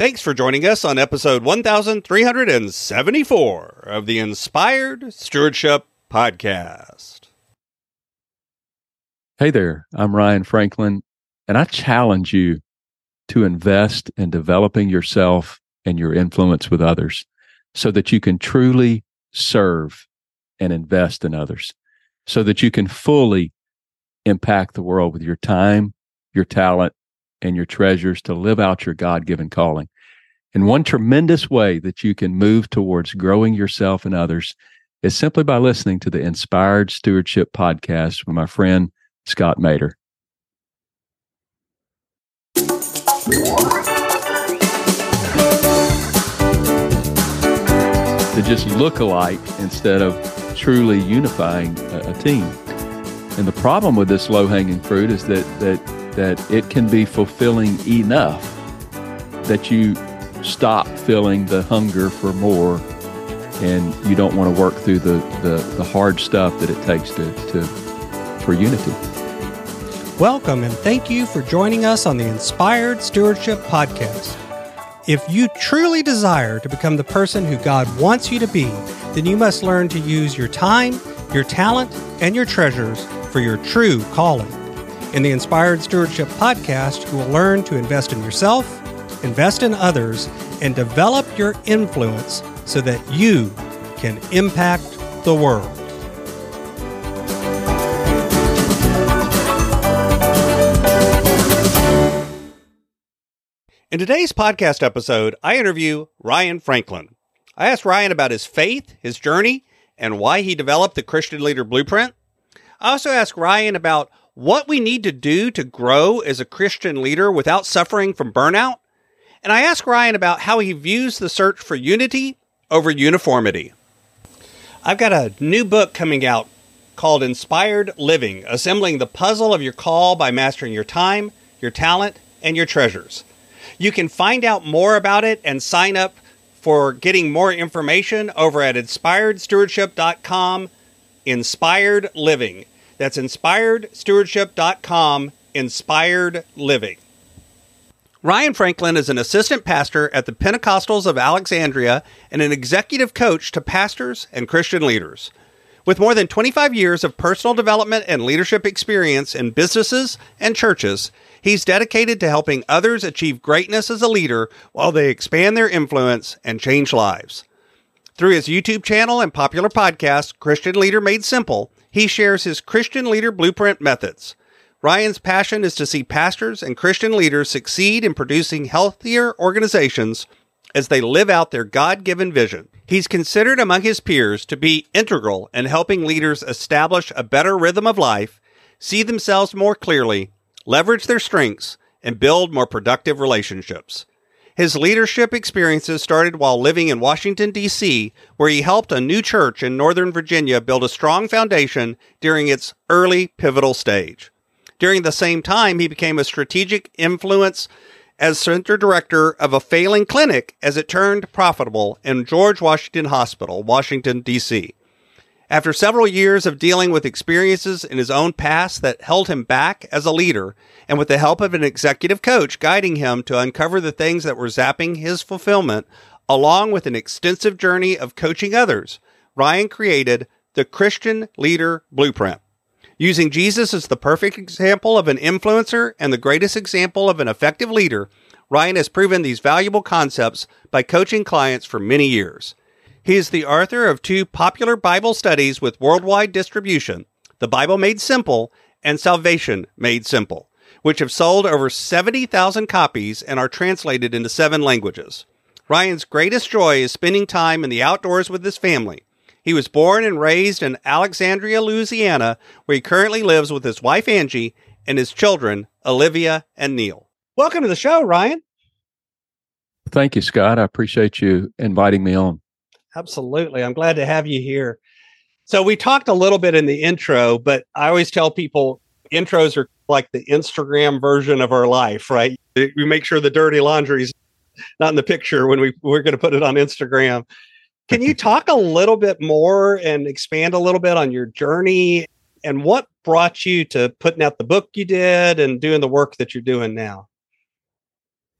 Thanks for joining us on episode 1374 of the Inspired Stewardship Podcast. Hey there, I'm Ryan Franklin, and I challenge you to invest in developing yourself and your influence with others so that you can truly serve and invest in others, so that you can fully impact the world with your time, your talent, and your treasures to live out your God given calling. And one tremendous way that you can move towards growing yourself and others is simply by listening to the Inspired Stewardship podcast with my friend Scott Maderer. To just look alike instead of truly unifying a, a team. And the problem with this low hanging fruit is that that that it can be fulfilling enough that you stop feeling the hunger for more and you don't want to work through the, the, the hard stuff that it takes to, to for unity. Welcome and thank you for joining us on the Inspired Stewardship Podcast. If you truly desire to become the person who God wants you to be, then you must learn to use your time, your talent, and your treasures for your true calling. In the Inspired Stewardship Podcast, you will learn to invest in yourself, invest in others, and develop your influence so that you can impact the world. In today's podcast episode, I interview Ryan Franklin. I asked Ryan about his faith, his journey, and why he developed the Christian Leader Blueprint. I also asked Ryan about what we need to do to grow as a Christian leader without suffering from burnout. And I asked Ryan about how he views the search for unity over uniformity. I've got a new book coming out called Inspired Living Assembling the Puzzle of Your Call by Mastering Your Time, Your Talent, and Your Treasures. You can find out more about it and sign up for getting more information over at inspiredstewardship.com. Inspired Living. That's inspiredstewardship.com. Inspired Living. Ryan Franklin is an assistant pastor at the Pentecostals of Alexandria and an executive coach to pastors and Christian leaders. With more than 25 years of personal development and leadership experience in businesses and churches, he's dedicated to helping others achieve greatness as a leader while they expand their influence and change lives. Through his YouTube channel and popular podcast, Christian Leader Made Simple, he shares his Christian Leader Blueprint methods. Ryan's passion is to see pastors and Christian leaders succeed in producing healthier organizations as they live out their God given vision. He's considered among his peers to be integral in helping leaders establish a better rhythm of life, see themselves more clearly, leverage their strengths, and build more productive relationships. His leadership experiences started while living in Washington, D.C., where he helped a new church in Northern Virginia build a strong foundation during its early pivotal stage. During the same time, he became a strategic influence as center director of a failing clinic as it turned profitable in George Washington Hospital, Washington, D.C. After several years of dealing with experiences in his own past that held him back as a leader, and with the help of an executive coach guiding him to uncover the things that were zapping his fulfillment, along with an extensive journey of coaching others, Ryan created the Christian Leader Blueprint. Using Jesus as the perfect example of an influencer and the greatest example of an effective leader, Ryan has proven these valuable concepts by coaching clients for many years. He is the author of two popular Bible studies with worldwide distribution The Bible Made Simple and Salvation Made Simple, which have sold over 70,000 copies and are translated into seven languages. Ryan's greatest joy is spending time in the outdoors with his family. He was born and raised in Alexandria, Louisiana, where he currently lives with his wife Angie and his children, Olivia and Neil. Welcome to the show, Ryan. Thank you, Scott. I appreciate you inviting me on. Absolutely. I'm glad to have you here. So, we talked a little bit in the intro, but I always tell people intros are like the Instagram version of our life, right? We make sure the dirty laundry's not in the picture when we, we're going to put it on Instagram. Can you talk a little bit more and expand a little bit on your journey and what brought you to putting out the book you did and doing the work that you're doing now?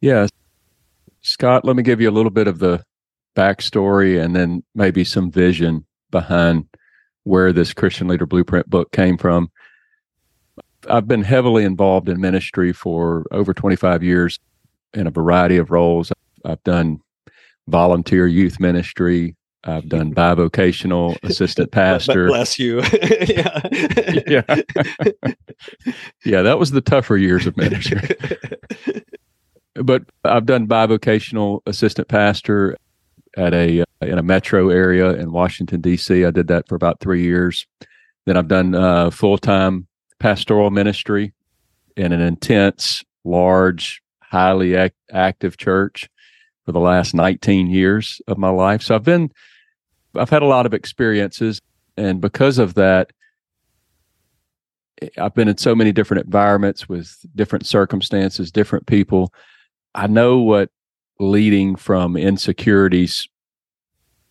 Yes. Scott, let me give you a little bit of the backstory and then maybe some vision behind where this Christian Leader Blueprint book came from. I've been heavily involved in ministry for over 25 years in a variety of roles. I've done volunteer youth ministry. I've done bivocational assistant pastor. Bless you. yeah. yeah. yeah, that was the tougher years of ministry. but I've done bivocational assistant pastor at a in a metro area in Washington D.C. I did that for about three years. Then I've done uh, full time pastoral ministry in an intense, large, highly ac- active church for the last 19 years of my life. So I've been, I've had a lot of experiences. And because of that, I've been in so many different environments with different circumstances, different people. I know what leading from insecurities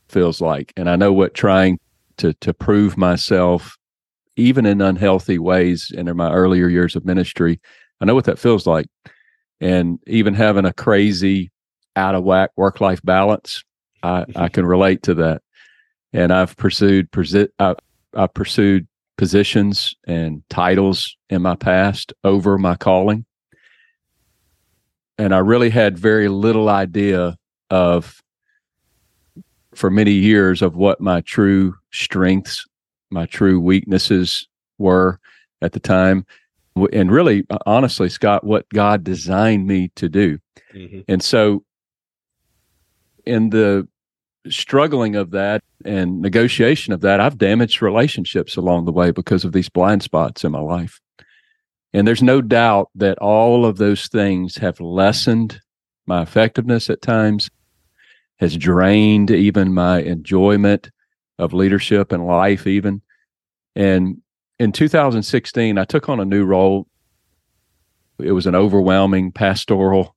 feels like. And I know what trying to to prove myself even in unhealthy ways and in my earlier years of ministry. I know what that feels like. And even having a crazy out of whack work life balance, I, I can relate to that. And I've pursued I, I pursued positions and titles in my past over my calling. And I really had very little idea of for many years of what my true strengths, my true weaknesses were at the time. And really, uh, honestly, Scott, what God designed me to do. Mm-hmm. And so, in the struggling of that and negotiation of that, I've damaged relationships along the way because of these blind spots in my life. And there's no doubt that all of those things have lessened my effectiveness at times has drained even my enjoyment of leadership and life even. And in 2016 i took on a new role. It was an overwhelming pastoral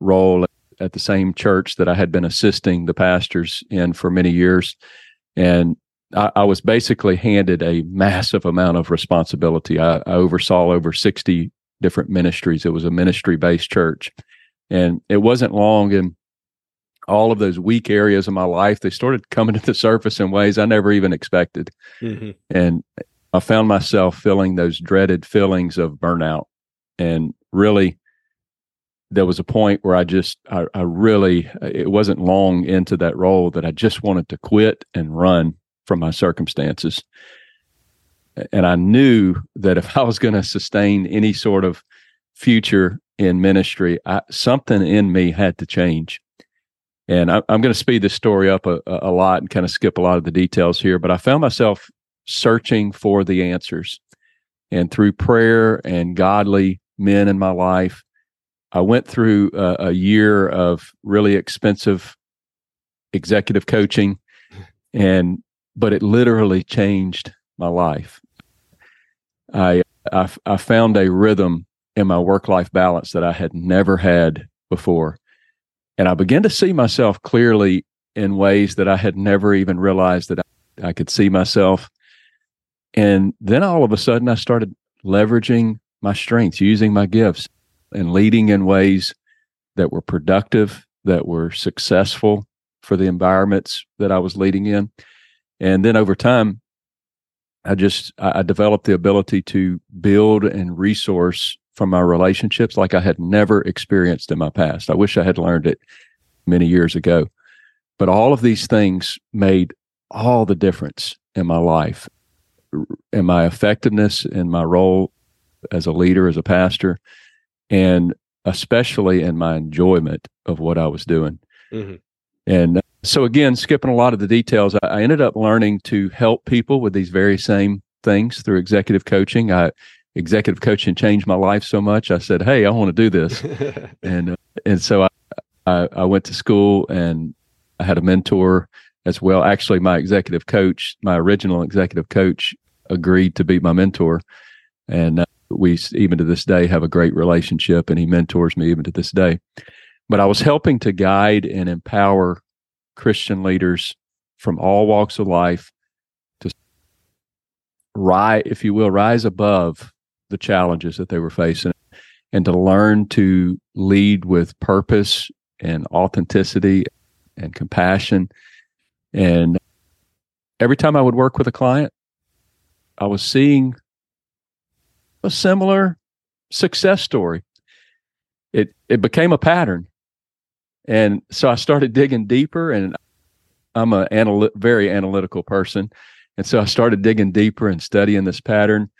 role at the same church that i had been assisting the pastors in for many years. And I, I was basically handed a massive amount of responsibility. I, I oversaw over 60 different ministries. It was a ministry based church. And it wasn't long and all of those weak areas of my life they started coming to the surface in ways i never even expected. Mm-hmm. and i found myself feeling those dreaded feelings of burnout. And really there was a point where i just I, I really it wasn't long into that role that i just wanted to quit and run from my circumstances. And i knew that if i was going to sustain any sort of future in ministry I, something in me had to change. And I, am going to speed this story up a, a lot and kind of skip a lot of the details here, but I found myself searching for the answers. And through prayer and godly men in my life, I went through a, a year of really expensive executive coaching. And but it literally changed my life. I, I, I found a rhythm in my work life balance that I had never had before. And I began to see myself clearly in ways that I had never even realized that I, I could see myself. And then all of a sudden, I started leveraging my strengths, using my gifts, and leading in ways that were productive, that were successful for the environments that I was leading in. And then over time, I just I developed the ability to build and resource from my relationships like I had never experienced in my past. I wish I had learned it many years ago. But all of these things made all the difference in my life, in my effectiveness, in my role as a leader, as a pastor, and especially in my enjoyment of what I was doing. Mm-hmm. And so, again, skipping a lot of the details, I ended up learning to help people with these very same things through executive coaching. I executive coaching changed my life so much. I said, "Hey, I want to do this," and uh, and so I, I, I went to school and I had a mentor as well. Actually, my executive coach, my original executive coach, agreed to be my mentor, and uh, we even to this day have a great relationship. And he mentors me even to this day. But I was helping to guide and empower Christian leaders from all walks of life to rise, if you will, rise above the challenges that they were facing and to learn to lead with purpose and authenticity and compassion. And every time I would work with a client, I was seeing a similar success story. It it became a pattern. And so I started digging deeper and I'm a anal- very analytical person. And so I started digging deeper and studying this pattern.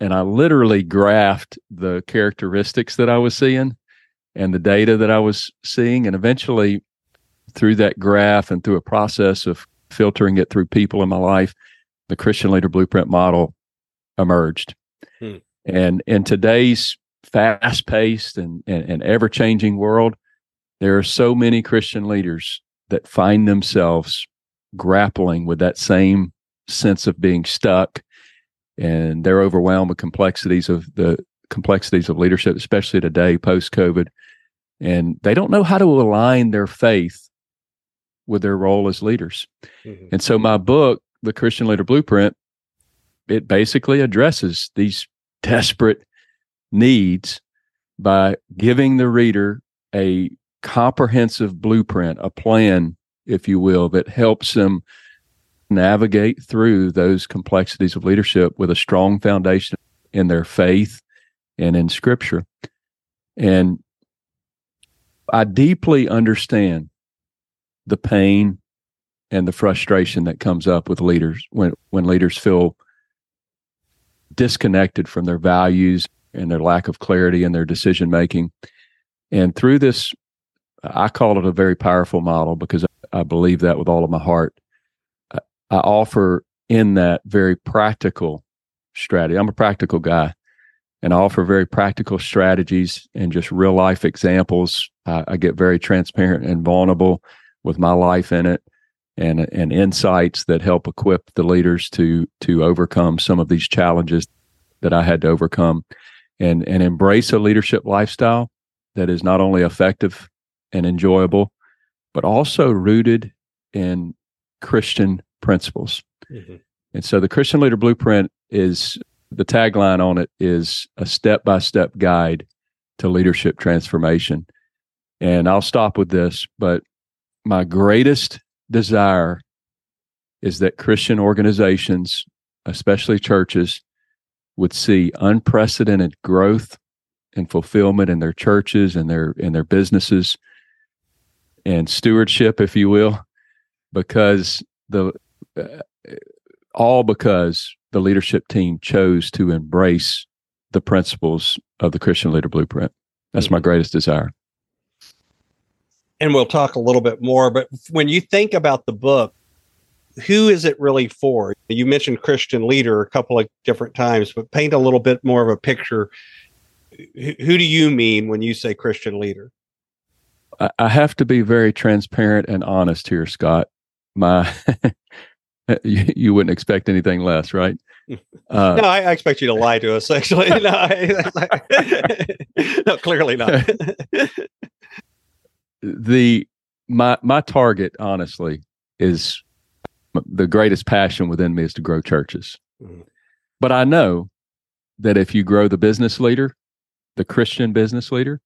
And I literally graphed the characteristics that I was seeing and the data that I was seeing. And eventually, through that graph and through a process of filtering it through people in my life, the Christian Leader Blueprint model emerged. Hmm. And in today's fast paced and, and, and ever changing world, there are so many Christian leaders that find themselves grappling with that same sense of being stuck and they're overwhelmed with complexities of the complexities of leadership especially today post covid and they don't know how to align their faith with their role as leaders mm-hmm. and so my book the christian leader blueprint it basically addresses these desperate needs by giving the reader a comprehensive blueprint, a plan, if you will, that helps them navigate through those complexities of leadership with a strong foundation in their faith and in scripture. And I deeply understand the pain and the frustration that comes up with leaders when, when leaders feel disconnected from their values and their lack of clarity in their decision making. And through this I call it a very powerful model because I believe that with all of my heart. I, offer in that very practical strategy. I'm a practical guy and I offer very practical strategies and just real life examples. I, I, get very transparent and vulnerable with my life in it and and insights that help equip the leaders to to overcome some of these challenges that I had to overcome and and embrace a leadership lifestyle that is not only effective and enjoyable, but also rooted in Christian principles. Mm-hmm. And so the Christian Leader Blueprint is the tagline on it is a step by step guide to leadership transformation. And I'll stop with this, but my greatest desire is that Christian organizations, especially churches, would see unprecedented growth and fulfillment in their churches and their in their businesses and stewardship, if you will, because the uh, all because the leadership team chose to embrace the principles of the Christian Leader Blueprint. That's mm-hmm. my greatest desire. And we'll talk a little bit more, but when you think about the book, who is it really for? You mentioned Christian leader a couple of different times, but paint a little bit more of a picture. Who do you mean when you say Christian leader? I have to be very transparent and honest here, Scott. My, you, you, wouldn't expect anything less, right? Uh, no, I, I, expect you to lie to us. Actually, no, I, no, clearly not. the my my target, honestly, is the greatest passion within me is to grow churches. Mm-hmm. But I know that if you grow the business leader, the Christian business leader,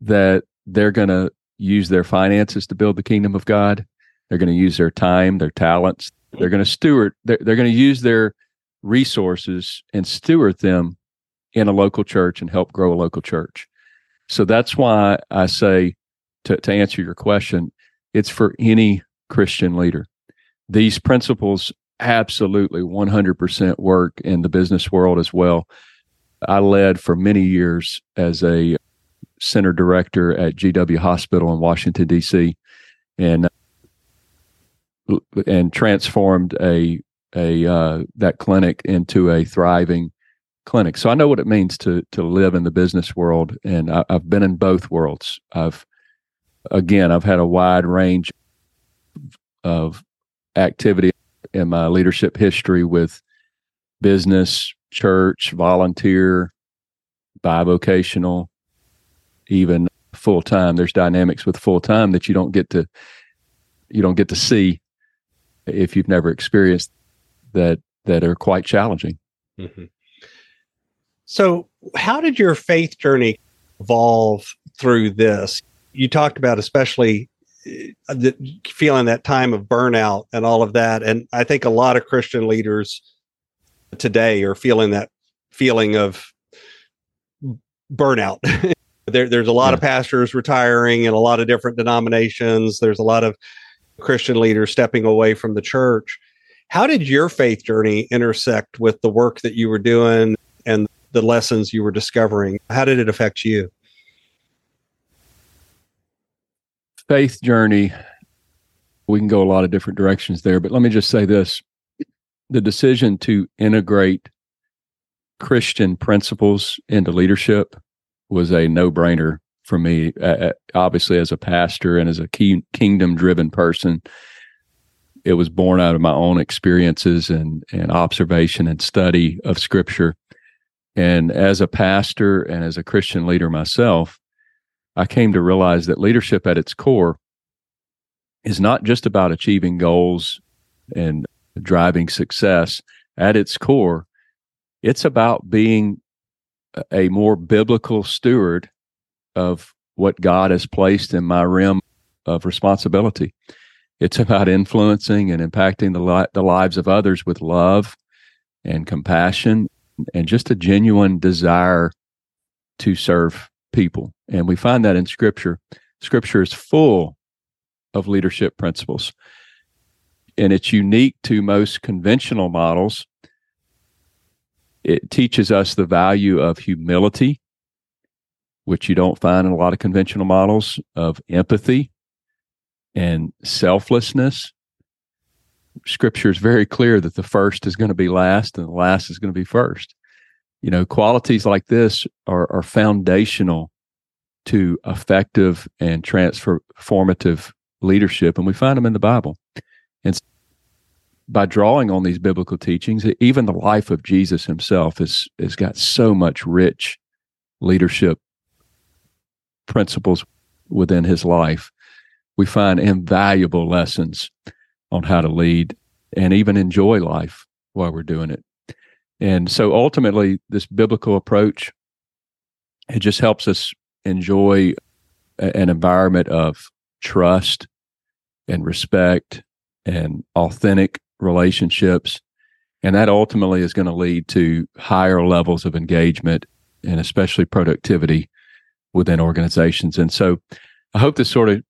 that they're going to use their finances to build the kingdom of God. They're going to use their time, their talents. They're going to steward, they're, they're going to use their resources and steward them in a local church and help grow a local church. So that's why I say, to, to answer your question, it's for any Christian leader. These principles absolutely 100% work in the business world as well. I led for many years as a center director at GW Hospital in Washington D.C. and and transformed a a uh, that clinic into a thriving clinic. So I know what it means to to live in the business world, and I, have been in both worlds. I've again, I've had a wide range of activity in my leadership history with business, church, volunteer, bivocational, even full time. There's dynamics with full time that you don't get to you don't get to see if you've never experienced that that are quite challenging. Mm-hmm. So, how did your faith journey evolve through this? you talked about especially uh, the, feeling that time of burnout and all of that and i think a lot of christian leaders today are feeling that feeling of burnout there, there's a lot yeah. of pastors retiring in a lot of different denominations. There's a lot of christian leaders stepping away from the church. How did your faith journey intersect with the work that you were doing and the lessons you were discovering? How did it affect you? Faith journey, we can go a lot of different directions there, but let me just say this. The decision to integrate Christian principles into leadership was a no brainer for me. Uh, obviously, as a pastor and as a key, kingdom driven person, it was born out of my own experiences and, and observation and study of scripture. And as a pastor and as a Christian leader myself, I came to realize that leadership at its core is not just about achieving goals and driving success. At its core, it's about being a more biblical steward of what God has placed in my realm of responsibility. It's about influencing and impacting the, li- the lives of others with love and compassion and just a genuine desire to serve people. And we find that in scripture. Scripture is full of leadership principles. And it's unique to most conventional models. It teaches us the value of humility, which you don't find in a lot of conventional models, of empathy and selflessness. Scripture is very clear that the first is going to be last and the last is going to be first you know qualities like this are, are foundational to effective and transformative leadership and we find them in the bible and by drawing on these biblical teachings even the life of jesus himself has has got so much rich leadership principles within his life. We find invaluable lessons on how to lead and even enjoy life while we're doing it. And so ultimately, this biblical approach, it just helps us enjoy an environment of trust and respect and authentic relationships. And that ultimately is going to lead to higher levels of engagement and especially productivity within organizations. And so I hope this sort of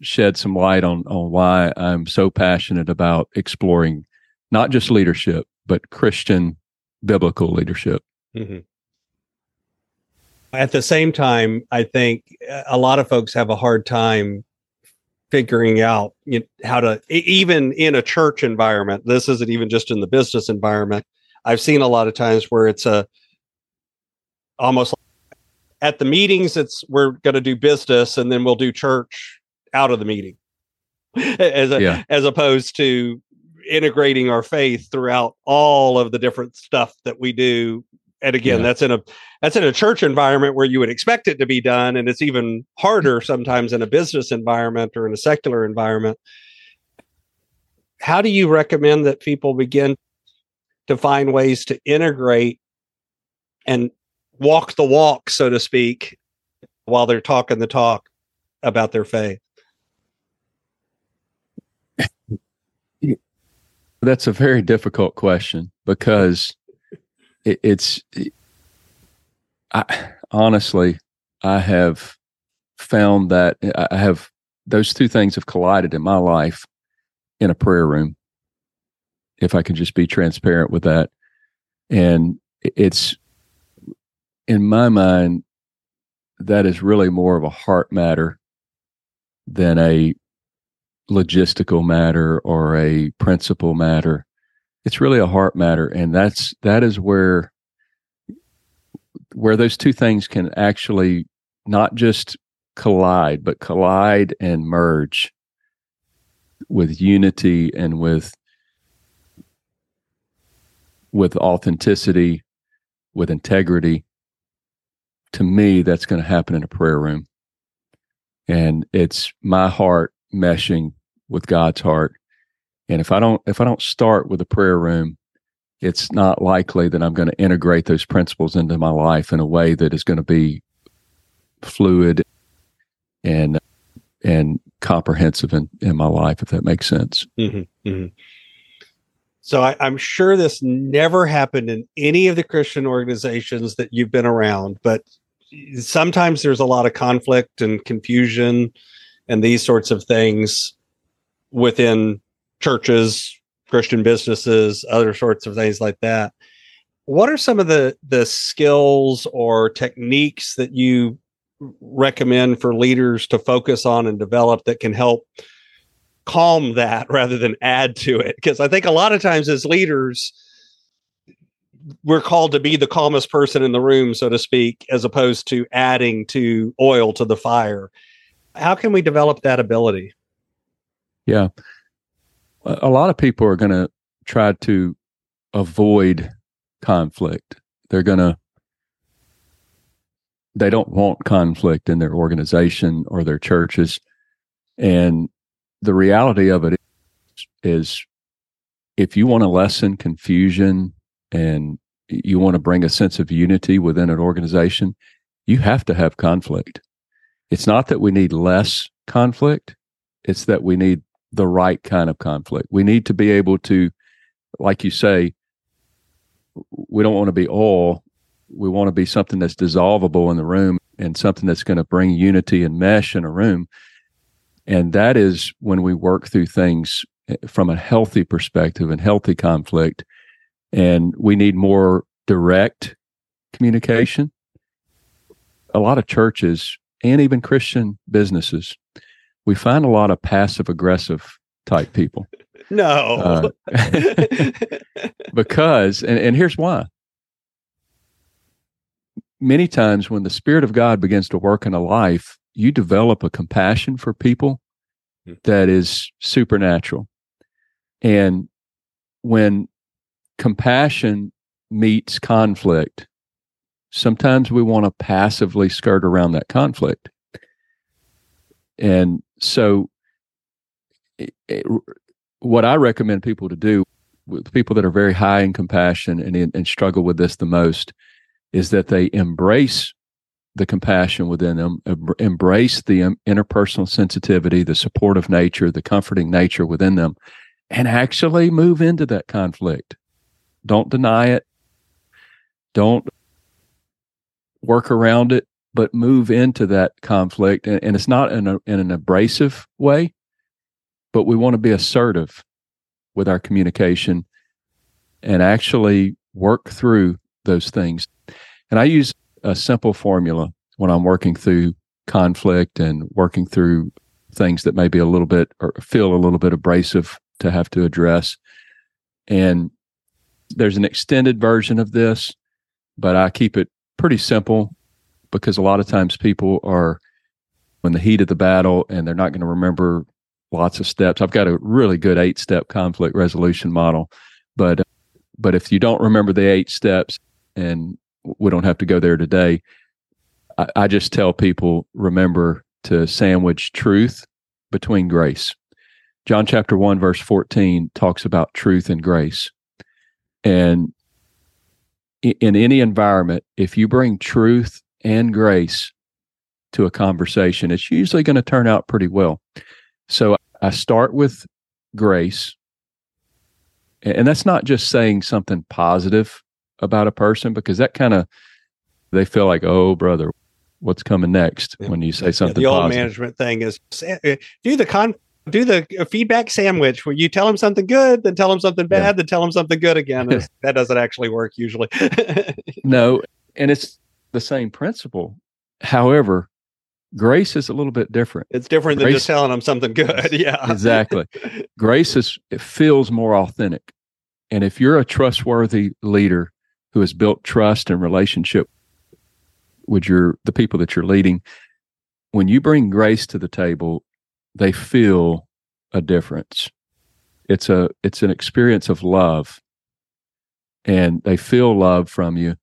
shed some light on, on why I'm so passionate about exploring not just leadership, but Christian biblical leadership. Mm-hmm. At the same time, I think a lot of folks have a hard time figuring out you know, how to, even in a church environment, this isn't even just in the business environment. I've seen a lot of times where it's a almost like at the meetings, it's we're going to do business and then we'll do church out of the meeting as a, yeah. as opposed to integrating our faith throughout all of the different stuff that we do and again yeah. that's in a that's in a church environment where you would expect it to be done and it's even harder mm-hmm. sometimes in a business environment or in a secular environment. How do you recommend that people begin to find ways to integrate and walk the walk so to speak while they're talking the talk about their faith? That's a very difficult question because it, it's. It, I honestly, I have found that I have those two things have collided in my life in a prayer room. If I can just be transparent with that, and it's in my mind that is really more of a heart matter than a logistical matter or a principle matter. It's really a heart matter. And that's, that is where, where those two things can actually not just collide, but collide and merge with unity and with, with authenticity, with integrity. To me, that's going to happen in a prayer room. And it's my heart meshing with God's heart. And if I don't if I don't start with a prayer room, it's not likely that I'm going to integrate those principles into my life in a way that is going to be fluid and and comprehensive in, in my life, if that makes sense. Mm-hmm, mm-hmm. So I, I'm sure this never happened in any of the Christian organizations that you've been around, but sometimes there's a lot of conflict and confusion and these sorts of things within churches, Christian businesses, other sorts of things like that. What are some of the the skills or techniques that you recommend for leaders to focus on and develop that can help calm that rather than add to it? Because i think a lot of times as leaders we're called to be the calmest person in the room so to speak as opposed to adding to oil to the fire. How can we develop that ability? Yeah a lot of people are going to try to avoid conflict they're going to they don't want conflict in their organization or their churches. And the reality of it is if you want to lessen confusion and you want to bring a sense of unity within an organization, you have to have conflict. It's not that we need less conflict, it's that we need the right kind of conflict. We need to be able to, like you say, we don't want to be all we want to be something that's dissolvable in the room and something that's going to bring unity and mesh in a room. And that is when we work through things eh, from a healthy perspective and healthy conflict. And we need more direct communication. A lot of churches and even Christian businesses, we find a lot of passive aggressive type people. No. Uh, because, and, and here's why many times when the Spirit of God begins to work in a life, you develop a compassion for people hmm. that is supernatural. And when compassion meets conflict, sometimes we want to passively skirt around that conflict. And so, it, it, what I recommend people to do with people that are very high in compassion and, and struggle with this the most is that they embrace the compassion within them, embrace the interpersonal sensitivity, the supportive nature, the comforting nature within them, and actually move into that conflict. Don't deny it. Don't work around it, but move into that conflict. And, and it's not in, a, in an abrasive way, but we want to be assertive with our communication and actually work through those things. And I use a simple formula when I'm working through conflict and working through things that may be a little bit or feel a little bit abrasive to have to address. And there's an extended version of this, but I keep it pretty simple because a lot of times people are in the heat of the battle and they're not going to remember lots of steps. I've got a really good eight step conflict resolution model, but but if you don't remember the eight steps and we don't have to go there today. I, I just tell people remember to sandwich truth between grace. John chapter 1, verse 14 talks about truth and grace. And in any environment, if you bring truth and grace to a conversation, it's usually going to turn out pretty well. So I start with grace. And that's not just saying something positive about a person because that kind of they feel like, oh, brother, what's coming next when you say something. Yeah, the old positive. management thing is uh, do the con do the uh, feedback sandwich where you tell them something good, then tell them something bad, yeah. then tell them something good again. that doesn't actually work usually. no, and it's the same principle. However, grace is a little bit different. It's different grace, than just telling them something good. Yeah, exactly. Grace is it feels more authentic, and if you're a trustworthy leader who has built trust and relationship with your the people that you're leading when you bring grace to the table they feel a difference it's a it's an experience of love and they feel love from you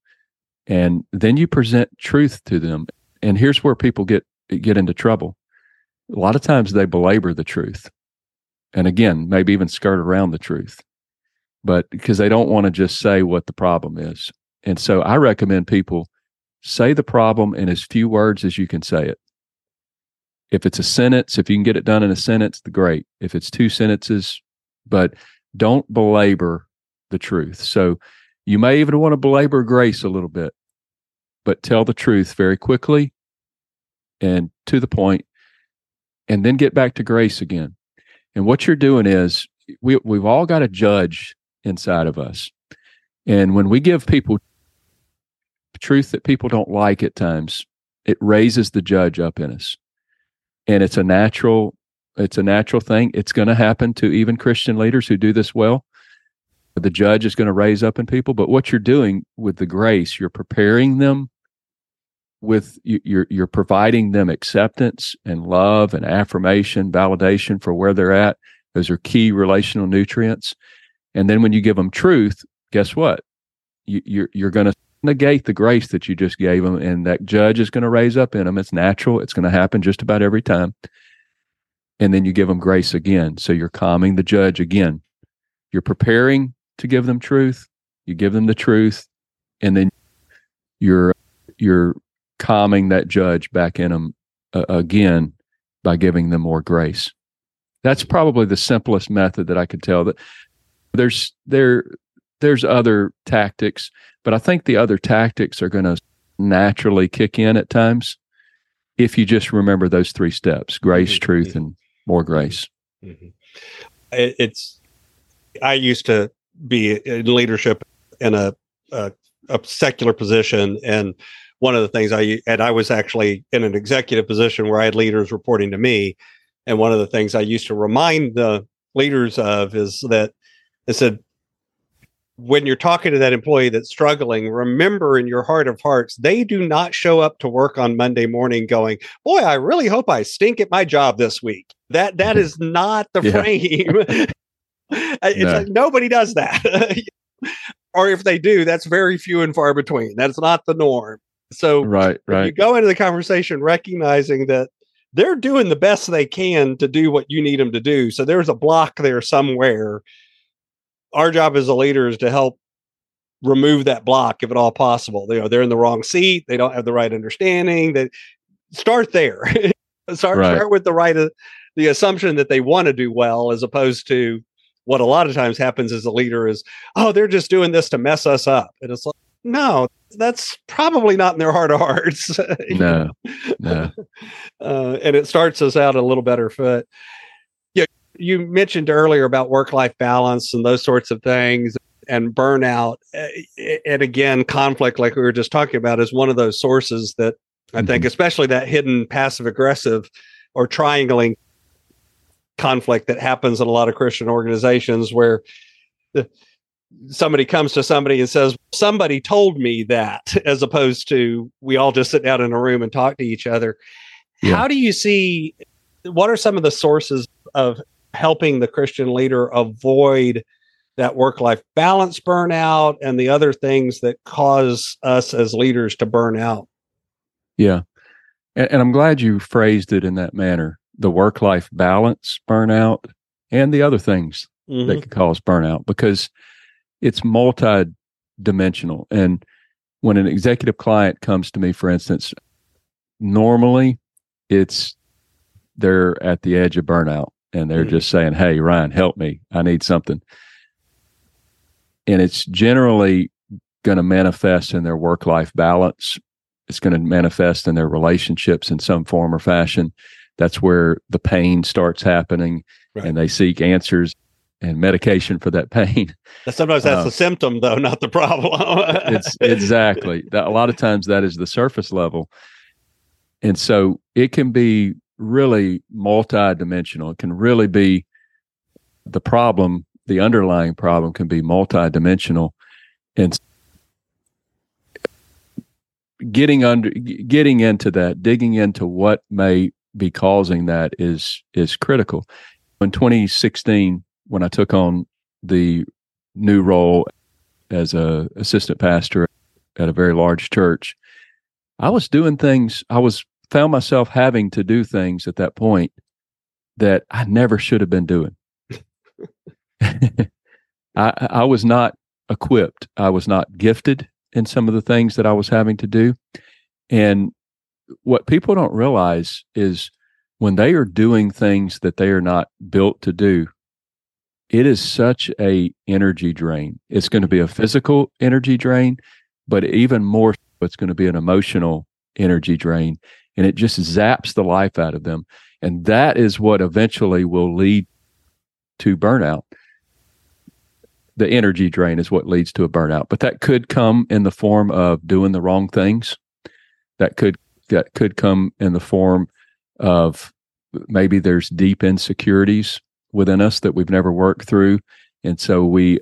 and then you present truth to them and here's where people get get into trouble a lot of times they belabor the truth and again maybe even skirt around the truth but because they don't want to just say what the problem is. And so I recommend people say the problem in as few words as you can say it. If it's a sentence, if you can get it done in a sentence, great. If it's two sentences, but don't belabor the truth. So you may even want to belabor grace a little bit, but tell the truth very quickly and to the point, and then get back to grace again. And what you're doing is we we've all got a judge inside of us. And when we give people truth that people don't like at times, it raises the judge up in us. And it's a natural it's a natural thing. It's going to happen to even Christian leaders who do this well. The judge is going to raise up in people, but what you're doing with the grace, you're preparing them with you're you're providing them acceptance and love and affirmation, validation for where they're at. Those are key relational nutrients. And then when you give them truth, guess what? You, you're you're going to negate the grace that you just gave them, and that judge is going to raise up in them. It's natural. It's going to happen just about every time. And then you give them grace again. So you're calming the judge again. You're preparing to give them truth. You give them the truth, and then you're you're calming that judge back in them uh, again by giving them more grace. That's probably the simplest method that I could tell. That there's there there's other tactics, but I think the other tactics are going to naturally kick in at times if you just remember those three steps: grace, mm-hmm. truth, and more grace. Mm-hmm. It's I used to be in leadership in a, a, a secular position, and one of the things I and I was actually in an executive position where I had leaders reporting to me, and one of the things I used to remind the leaders of is that I said, when you're talking to that employee that's struggling, remember in your heart of hearts, they do not show up to work on Monday morning going, "Boy, I really hope I stink at my job this week." That that mm-hmm. is not the frame. it's no. like nobody does that. or if they do, that's very few and far between. That's not the norm. So right, right. You go into the conversation recognizing that they're doing the best they can to do what you need them to do. So there's a block there somewhere. Our job as a leader is to help remove that block if at all possible. You know, they're in the wrong seat, they don't have the right understanding. That start there. start, right. start with the right uh, the assumption that they want to do well as opposed to what a lot of times happens as a leader is, oh, they're just doing this to mess us up. And it's like, no, that's probably not in their heart of hearts. no, no. Uh, and it starts us out a little better foot. Yeah, you mentioned earlier about work-life balance and those sorts of things and burnout. And again, conflict, like we were just talking about, is one of those sources that I mm-hmm. think, especially that hidden passive aggressive or triangling conflict that happens in a lot of Christian organizations where the somebody comes to somebody and says, Somebody told me that, as opposed to we all just sit down in a room and talk to each other. Yeah. How do you see what are some of the sources of helping the Christian leader avoid that work life balance burnout and the other things that cause us as leaders to burn out? Yeah. And, and I'm glad you phrased it in that manner the work life balance burnout and the other things mm-hmm. that could cause burnout because it's multi-dimensional. And when an executive client comes to me for instance normally it's they're at the edge of burnout and they're mm-hmm. just saying hey ryan help me. I need something. And it's generally going to manifest in their work life balance. It's going to manifest in their relationships in some form or fashion that's where the pain starts happening right. and they seek answers and medication for that pain. Sometimes that's uh, the symptom, though, not the problem. it's exactly that. A lot of times that is the surface level, and so it can be really multidimensional. It can really be the problem. The underlying problem can be multidimensional, and getting under, getting into that, digging into what may be causing that is is critical. In 2016, when I took on the new role as a assistant pastor at a very large church, I was doing things. I was found myself having to do things at that point that I never should have been doing. I, I was not equipped. I was not gifted in some of the things that I was having to do. And what people don't realize is when they are doing things that they are not built to do, it is such a energy drain. It's going to be a physical energy drain, but even more, it's going to be an emotional energy drain, and it just zaps the life out of them. And that is what eventually will lead to burnout. The energy drain is what leads to a burnout, but that could come in the form of doing the wrong things. That could that could come in the form of maybe there's deep insecurities within us that we've never worked through, and so we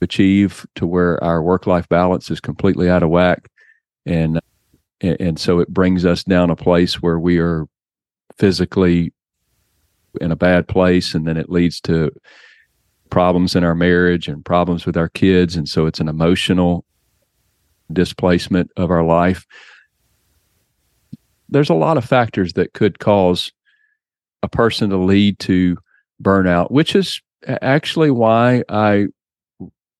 achieve to where our work life balance is completely out of whack, and and so it brings us down a place where we are physically in a bad place and then it leads to problems in our marriage and problems with our kids. And so it's an emotional displacement of our life there's a lot of factors that could cause a person to lead to burnout which is actually why i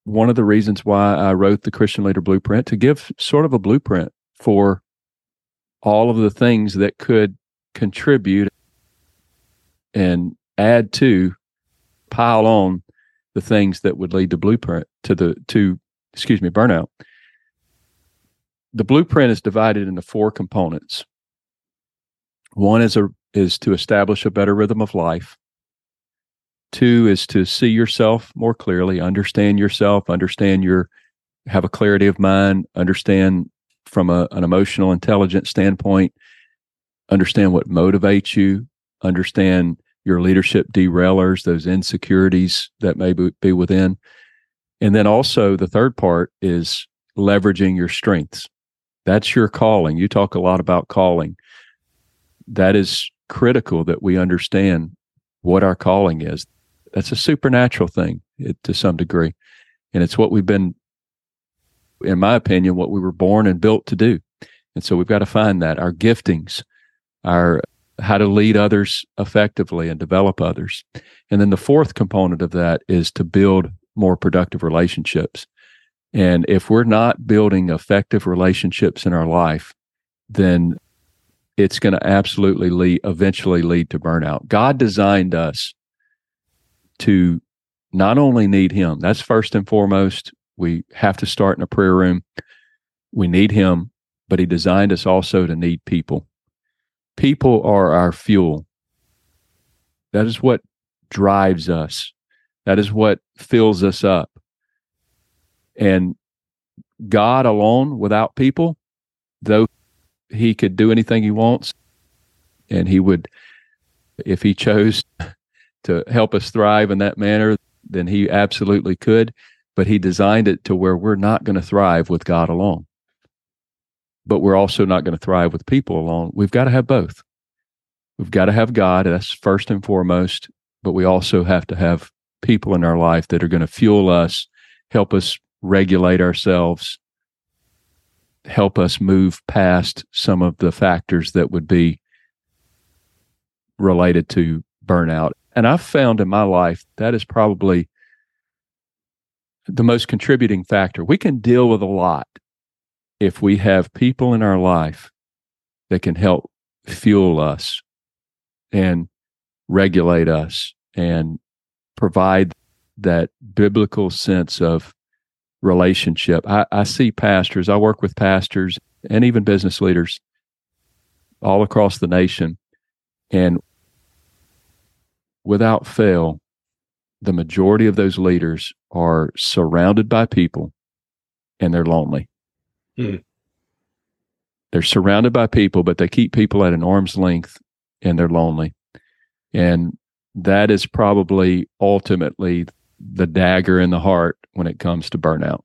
one of the reasons why i wrote the christian leader blueprint to give sort of a blueprint for all of the things that could contribute and add to pile on the things that would lead to blueprint to the to excuse me burnout. The blueprint is divided into four components one is a is to establish a better rhythm of life two is to see yourself more clearly understand yourself understand your have a clarity of mind understand from a, an emotional intelligence standpoint understand what motivates you, understand your leadership derailers, those insecurities that may be within. And then also the third part is leveraging your strengths. That's your calling. You talk a lot about calling. That is critical that we understand what our calling is. That's a supernatural thing it, to some degree. And it's what we've been, in my opinion, what we were born and built to do. And so we've got to find that our giftings, our how to lead others effectively and develop others. And then the fourth component of that is to build more productive relationships. And if we're not building effective relationships in our life, then it's going to absolutely lead, eventually lead to burnout. God designed us to not only need Him, that's first and foremost. We have to start in a prayer room. We need Him, but He designed us also to need people people are our fuel. That is what drives us. That is what fills us up. And God alone, without people, though he could do anything he wants, and he would, if he chose to help us thrive in that manner, then he absolutely could. But he designed it to where we're not going to thrive with God alone but we're also not going to thrive with people alone. We've got to have both. We've got to have God, that's first and foremost, but we also have to have people in our life that are going to fuel us, help us regulate ourselves, help us move past some of the factors that would be related to burnout. And I've found in my life that is probably the most contributing factor. We can deal with a lot if we have people in our life that can help fuel us and regulate us and provide that biblical sense of relationship. I, I, see pastors, I work with pastors and even business leaders all across the nation. And without fail, the majority of those leaders are surrounded by people and they're lonely. Hmm. They're surrounded by people, but they keep people at an arm's length and they're lonely. And that is probably ultimately the dagger in the heart when it comes to burnout.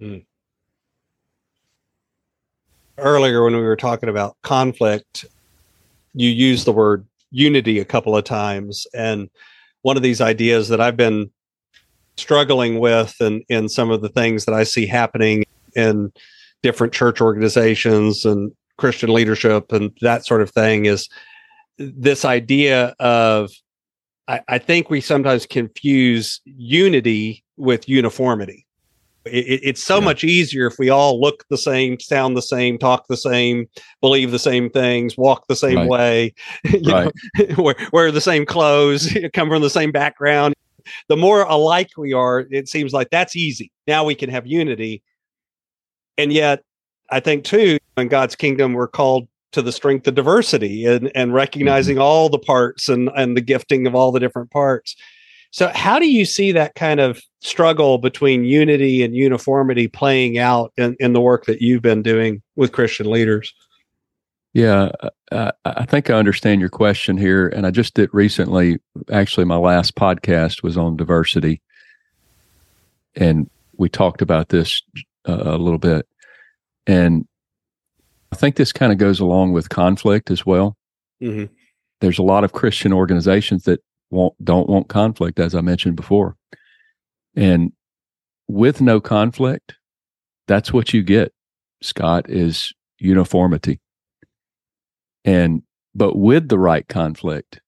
Hmm. Earlier, when we were talking about conflict, you used the word unity a couple of times. And one of these ideas that I've been struggling with and in some of the things that I see happening in different church organizations and Christian leadership and that sort of thing is this idea of I, I think we sometimes confuse unity with uniformity. It, it's so yeah. much easier if we all look the same, sound the same, talk the same, believe the same things, walk the same right. way, right. know, wear, wear the same clothes, come from the same background. The more alike we are, it seems like that's easy. Now we can have unity. And yet, I think too, in God's kingdom, we're called to the strength of diversity and, and mm-hmm. recognizing mm-hmm. all the parts and, and the gifting of all the different parts. So, how do you see that kind of struggle between unity and uniformity playing out in, in the work that you've been doing with Christian leaders? Yeah, uh, I think I understand your question here. And I just did recently, actually, my last podcast was on diversity. And we talked about this uh, a little bit. And I think this kind of goes along with conflict as well. Mm-hmm. There's a lot of Christian organizations that won't don't want conflict, as I mentioned before, and with no conflict, that's what you get. Scott is uniformity, and but with the right conflict,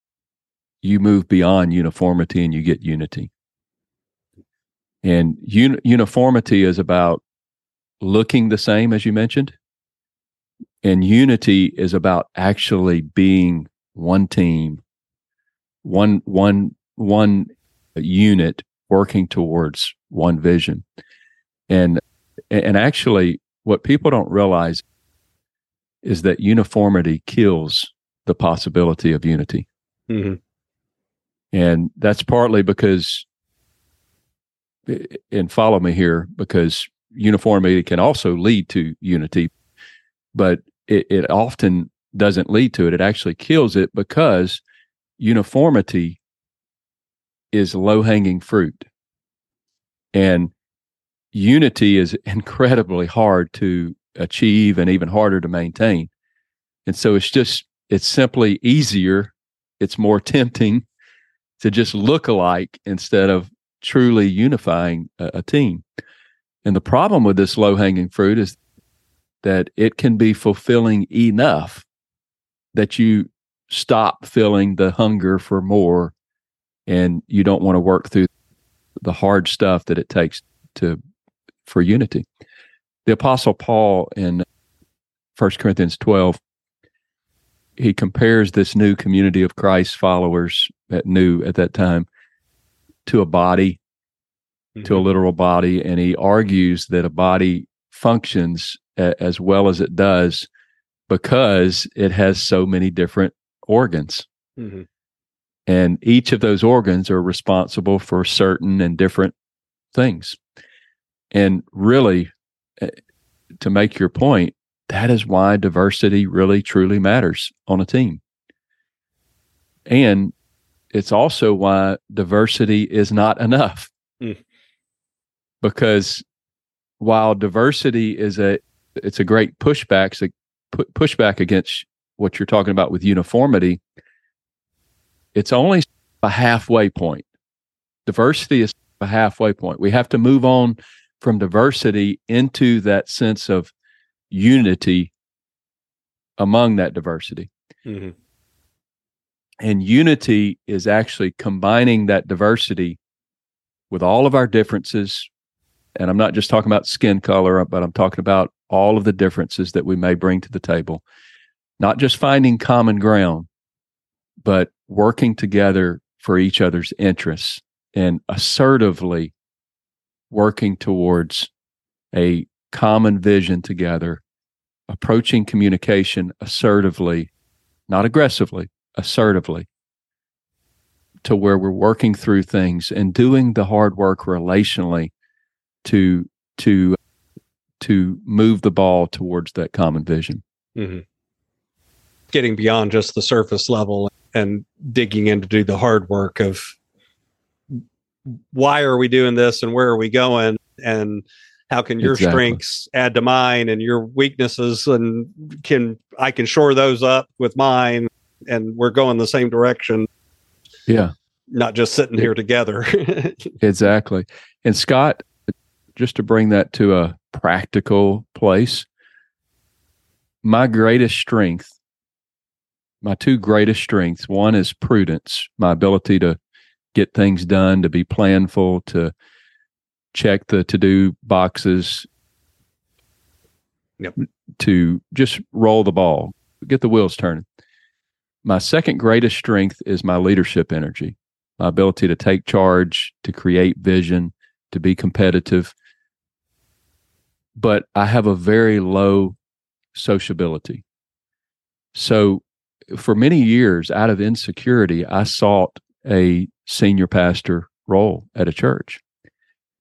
you move beyond uniformity and you get unity. And un- uniformity is about looking the same, as you mentioned, and unity is about actually being one team, one one one unit working towards one vision. And and actually what people don't realize is that uniformity kills the possibility of unity. Mm-hmm. And that's partly because, and follow me here, because uniformity can also lead to unity. But it, it often doesn't lead to it. It actually kills it because uniformity is low hanging fruit. And unity is incredibly hard to achieve and even harder to maintain. And so it's just, it's simply easier. It's more tempting to just look alike instead of truly unifying a, a team. And the problem with this low hanging fruit is that it can be fulfilling enough that you stop feeling the hunger for more and you don't want to work through the hard stuff that it takes to for unity. The apostle Paul in 1 Corinthians 12 he compares this new community of Christ followers at new at that time to a body mm-hmm. to a mm-hmm. literal body and he argues that a body functions a, as well as it does because it has so many different organs. Mm-hmm. And each of those organs are responsible for certain and different things. And really, eh, to make your point, that is why diversity really truly matters on a team. And it's also why diversity is not enough. Mm. Because while diversity is a it's a great pushback, it's a pushback against what you're talking about with uniformity. It's only a halfway point. Diversity is a halfway point. We have to move on from diversity into that sense of unity among that diversity. Mm-hmm. And unity is actually combining that diversity with all of our differences. And I'm not just talking about skin color, but I'm talking about all of the differences that we may bring to the table. Not just finding common ground, but working together for each other's interests and assertively working towards a common vision together, approaching communication assertively, not aggressively, assertively, to where we're working through things and doing the hard work relationally to to to move the ball towards that common vision. Mm-hmm. Getting beyond just the surface level and digging in to do the hard work of why are we doing this and where are we going and how can your exactly. strengths add to mine and your weaknesses and can I can shore those up with mine and we're going the same direction. Yeah. Not just sitting here together. exactly. And Scott, just to bring that to a practical place, my greatest strength my two greatest strengths. One is prudence, my ability to get things done, to be planful, to check the to do boxes, Yep. to just roll the ball, get the wheels turning. My second greatest strength is my leadership energy, my ability to take charge, to create vision, to be competitive. But I have a very low sociability. So for many years, out of insecurity, I sought a senior pastor role at a church.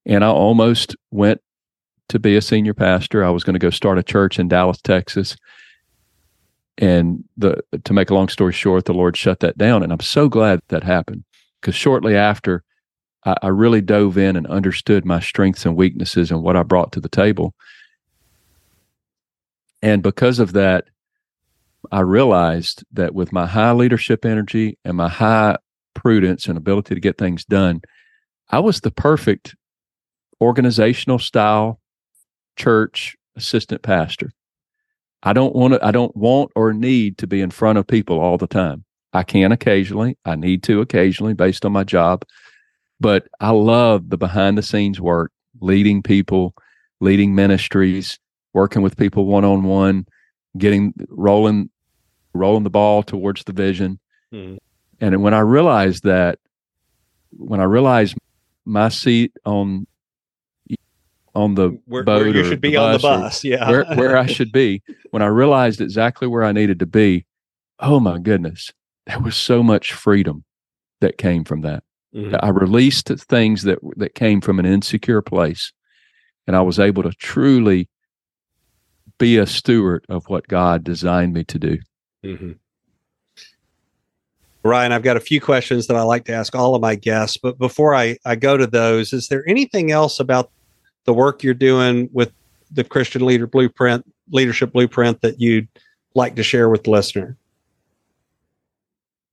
And I almost went to be a senior pastor. I was going to go start a church in Dallas, Texas. And the to make a long story short, the Lord shut that down. And I'm so glad that happened because shortly after, I, I really dove in and understood my strengths and weaknesses and what I brought to the table. And because of that, I realized that with my high leadership energy and my high prudence and ability to get things done, I was the perfect organizational style church assistant pastor. I don't want to I don't want or need to be in front of people all the time. I can occasionally, I need to occasionally based on my job, but I love the behind the scenes work, leading people, leading ministries, working with people one on one, getting rolling rolling the ball towards the vision. Mhm. And when I realized that, when I realized my seat on on the Where, boat where you should be on the bus bus. Yeah. where where I should be, when I realized exactly where I needed to be, oh my goodness, there was so much freedom that came from that. Mhm. I released things that that came from an insecure place, and I was able to truly be a steward of what God designed me to do. Mhm. Ryan, I've got a few questions that I like to ask all of my guests, but before I, I go to those, is there anything else about the work you're doing with the Christian Leader Blueprint, Leadership Blueprint that you'd like to share with the listener?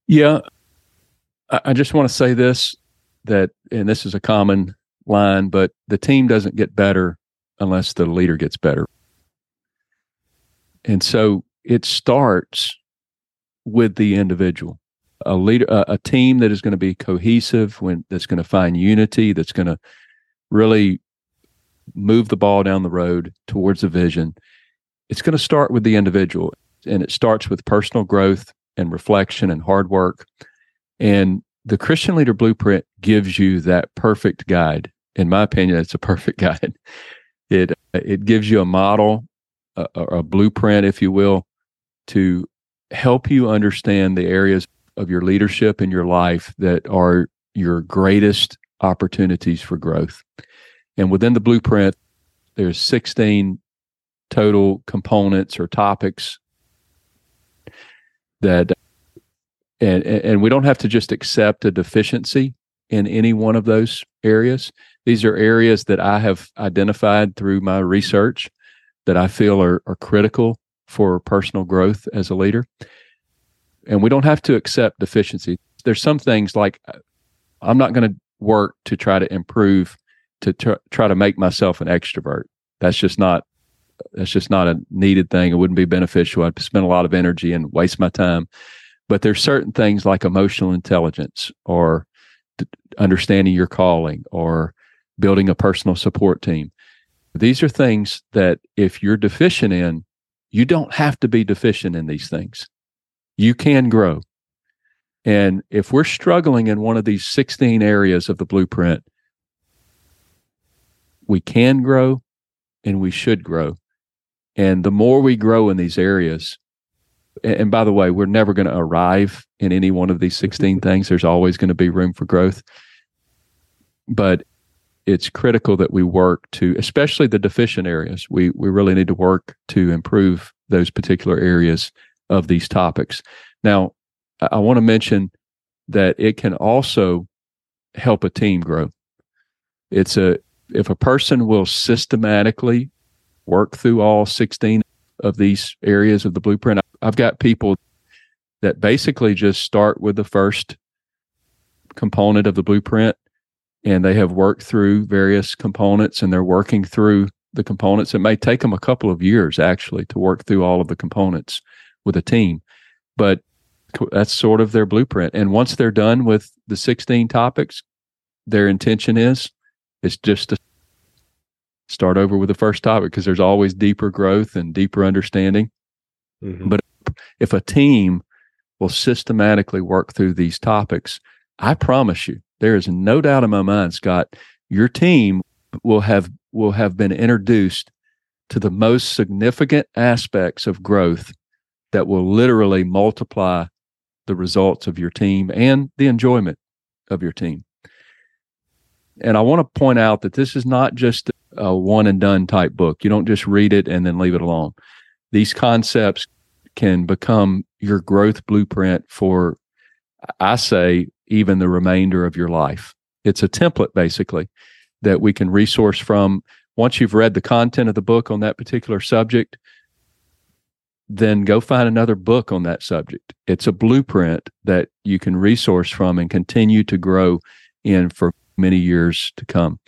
Yeah, I, just want to say this that, and this is a common line, but the team doesn't get better unless the leader gets better. And so it starts with the individual. A leader, a, a team that is going to be cohesive, when that's going to find unity, that's going to really move the ball down the road towards a vision. It's going to start with the individual, and it starts with personal growth and reflection and hard work. And the Christian Leader Blueprint gives you that perfect guide. In my opinion, it's a perfect guide. It it gives you a model, a, a blueprint, if you will, to help you understand the areas of your leadership in your life that are your greatest opportunities for growth. And within the blueprint, there's 16 total components or topics that and and we don't have to just accept a deficiency in any one of those areas. These are areas that i have identified through my research that i feel are, are critical for personal growth as a leader. And we don't have to accept deficiency. There's some things like uh, i'm not going to work to try to improve to tr- try to make myself an extrovert. That's just not that's just not a needed thing. It wouldn't be beneficial. I'd spend a lot of energy and waste my time but there's certain things like emotional intelligence or understanding your calling or building a personal support team. These are things that if you're deficient in you don't have to be deficient in these things. You can grow. And if we're struggling in one of these 16 areas of the blueprint we can grow and we should grow. And the more we grow in these areas and, by the way, we're never going to arrive in any one of these 16 things. There's always going to be room for growth. But it's critical that we work to, especially the deficient areas. We we really need to work to improve those particular areas of these topics. Now, I, I want to mention that it can also help a team grow. It's a if a person will systematically work through all 16 of these areas of the blueprint. I've got people that basically just start with the first component of the blueprint and they have worked through various components and they're working through the components. It may take them a couple of years actually to work through all of the components with a team, but that's sort of their blueprint. And once they're done with the 16 topics, their intention is it's just to start over with the first topic because there's always deeper growth and deeper understanding. Mm-hmm. But if a team will systematically work through these topics, I promise you, there is no doubt in my mind, Scott, your team will have will have been introduced to the most significant aspects of growth that will literally multiply the results of your team and the enjoyment of your team. And I want to point out that this is not just a one and done type book. You don't just read it and then leave it alone. These concepts can become your growth blueprint for, I say, even the remainder of your life. It's a template basically that we can resource from. Once you've read the content of the book on that particular subject, then go find another book on that subject. It's a blueprint that you can resource from and continue to grow in for many years to come.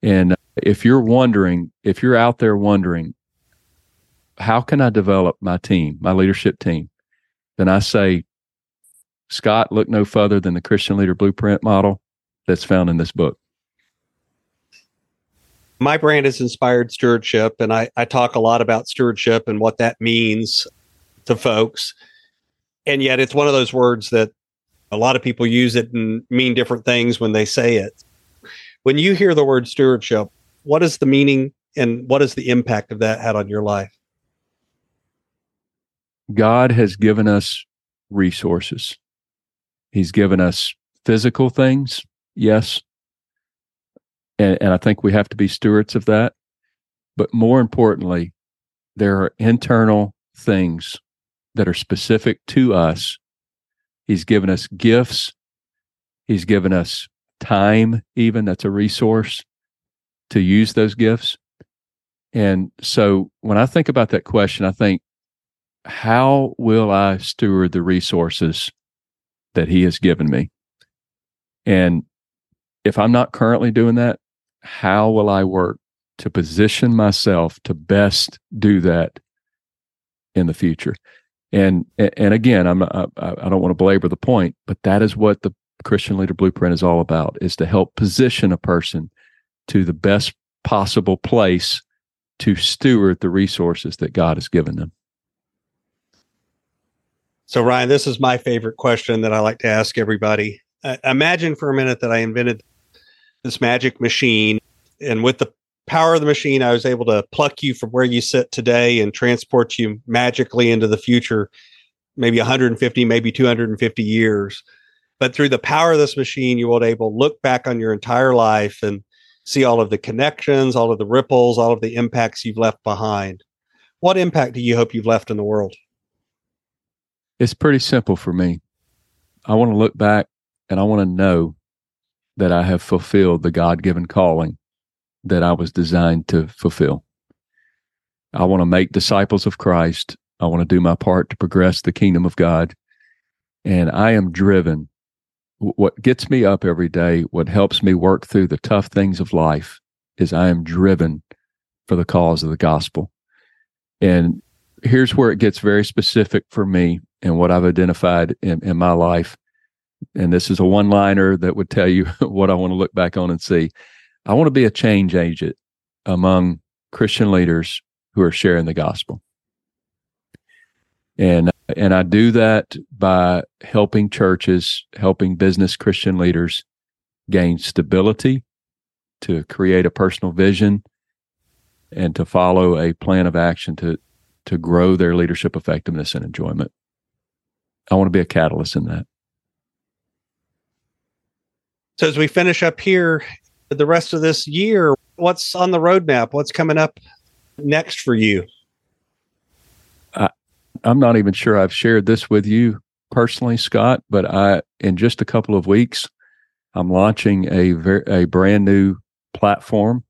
And uh, if you're wondering, if you're out there wondering, how can I develop my team, my leadership team? Then I say, Scott, look no further than the Christian Leader Blueprint model that's found in this book. My brand is inspired stewardship, and I, I talk a lot about stewardship and what that means to folks. And yet, it's one of those words that a lot of people use it and mean different things when they say it. When you hear the word stewardship, what is the meaning and what is the impact of that had on your life? God has given us resources. He's given us physical things, yes. And, and I think we have to be stewards of that. But more importantly, there are internal things that are specific to us. He's given us gifts. He's given us time, even that's a resource to use those gifts. And so when I think about that question, I think, how will I steward the resources that He has given me? And if I'm not currently doing that, how will I work to position myself to best do that in the future? And and again, I'm I, I don't want to belabor the point, but that is what the Christian Leader Blueprint is all about: is to help position a person to the best possible place to steward the resources that God has given them. So, Ryan, this is my favorite question that I like to ask everybody. Uh, imagine for a minute that I invented this magic machine, and with the power of the machine, I was able to pluck you from where you sit today and transport you magically into the future, maybe 150, maybe 250 years. But through the power of this machine, you will able to look back on your entire life and see all of the connections, all of the ripples, all of the impacts you've left behind. What impact do you hope you've left in the world? It's pretty simple for me. I want to look back and I want to know that I have fulfilled the God given calling that I was designed to fulfill. I want to make disciples of Christ. I want to do my part to progress the kingdom of God. And I am driven what gets me up every day, what helps me work through the tough things of life is I am driven for the cause of the gospel. And here's where it gets very specific for me and what I've identified in, in my life. And this is a one liner that would tell you what I want to look back on and see. I want to be a change agent among Christian leaders who are sharing the gospel. And and I do that by helping churches, helping business Christian leaders gain stability, to create a personal vision, and to follow a plan of action to, to grow their leadership effectiveness and enjoyment. I want to be a catalyst in that. So, as we finish up here, the rest of this year, what's on the roadmap? What's coming up next for you? I'm not even sure I've shared this with you personally, Scott, but I in just a couple of weeks, I'm launching a very, a brand new platform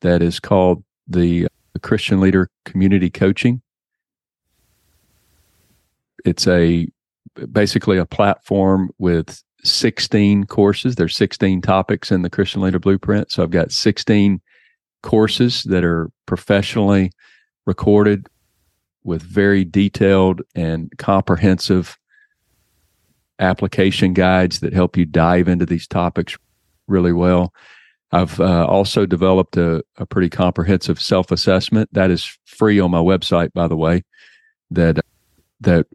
that is called the Christian Leader Community Coaching. It's a basically a platform with 16 courses. There's 16 topics in the Christian Leader Blueprint. So I've got 16 courses that are professionally recorded with very detailed and comprehensive application guides that help you dive into these topics really well. I've uh, also developed a, a pretty comprehensive self assessment that is free on my website, by the way, that that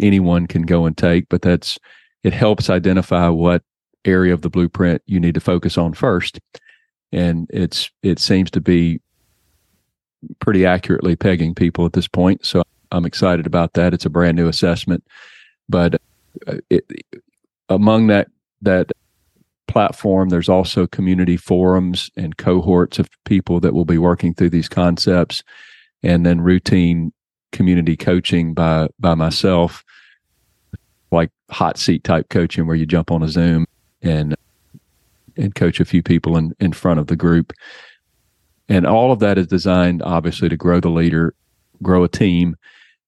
anyone can go and take. But that's it helps identify what area of the blueprint you need to focus on first, and it's it seems to be pretty accurately pegging people at this point. So I'm excited about that. It's a brand new assessment, but uh, it, among that that platform. There's also community forums and cohorts of people that will be working through these concepts, and then routine community coaching by by myself, like hot seat type coaching where you jump on a Zoom and and coach a few people in in front of the group. And all of that is designed, obviously, to grow the leader, grow a team,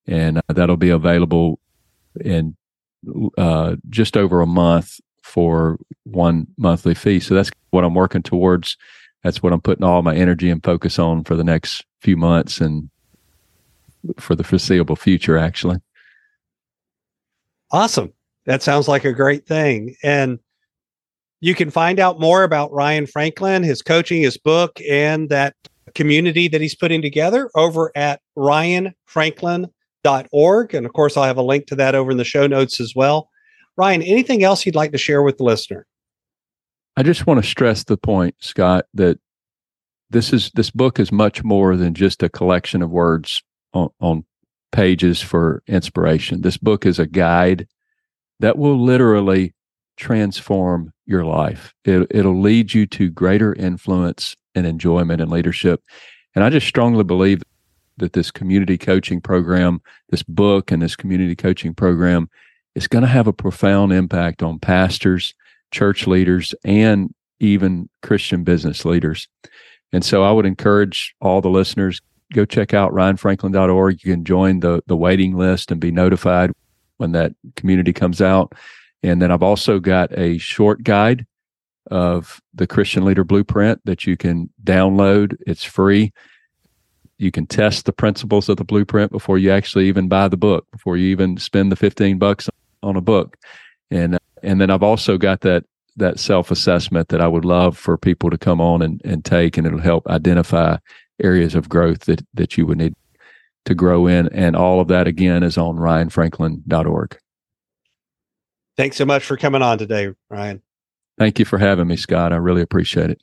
and uh, that'll be available in uh, just over a month for one monthly fee. So that's what I'm working towards. That's what I'm putting all my energy and focus on for the next few months and for the foreseeable future, actually. Awesome. That sounds like a great thing. And you can find out more about Ryan Franklin, his coaching, his book, and that community that he's putting together over at ryanfranklin.org. And of course, I'll have a link to that over in the show notes as well. Ryan, anything else you'd like to share with the listener? I just want to stress the point, Scott, that this is this book is much more than just a collection of words on, on pages for inspiration. This book is a guide that will literally transform your life. It, it'll lead you to greater influence and enjoyment and leadership. And I just strongly believe that this community coaching program, this book and this community coaching program is going to have a profound impact on pastors, church leaders, and even Christian business leaders. And so I would encourage all the listeners go check out ryanfranklin.org. You can join the the waiting list and be notified when that community comes out. And then I've also got a short guide of the Christian Leader Blueprint that you can download. It's free. You can test the principles of the blueprint before you actually even buy the book, before you even spend the 15 bucks on a book. And and then I've also got that that self assessment that I would love for people to come on and, and take, and it'll help identify areas of growth that that you would need to grow in. And all of that again is on ryanfranklin.org. Thanks so much for coming on today, Ryan. Thank you for having me, Scott. I really appreciate it.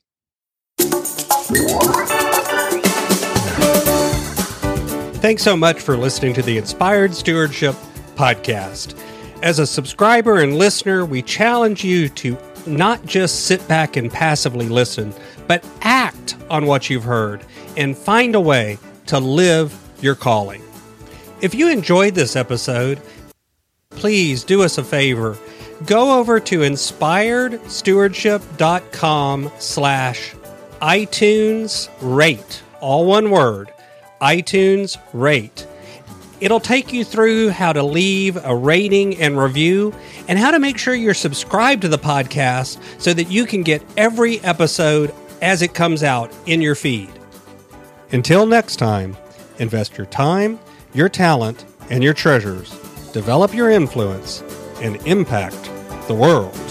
Thanks so much for listening to the Inspired Stewardship Podcast. As a subscriber and listener, we challenge you to not just sit back and passively listen, but act on what you've heard and find a way to live your calling. If you enjoyed this episode, please do us a favor. Go over to inspiredstewardship.com slash iTunes rate, all one word, iTunes rate It'll take you through how to leave a rating and review and how to make sure you're subscribed to the podcast so that you can get every episode as it comes out in your feed. Until next time, invest your time, your talent, and your treasures, develop your influence, and impact the world.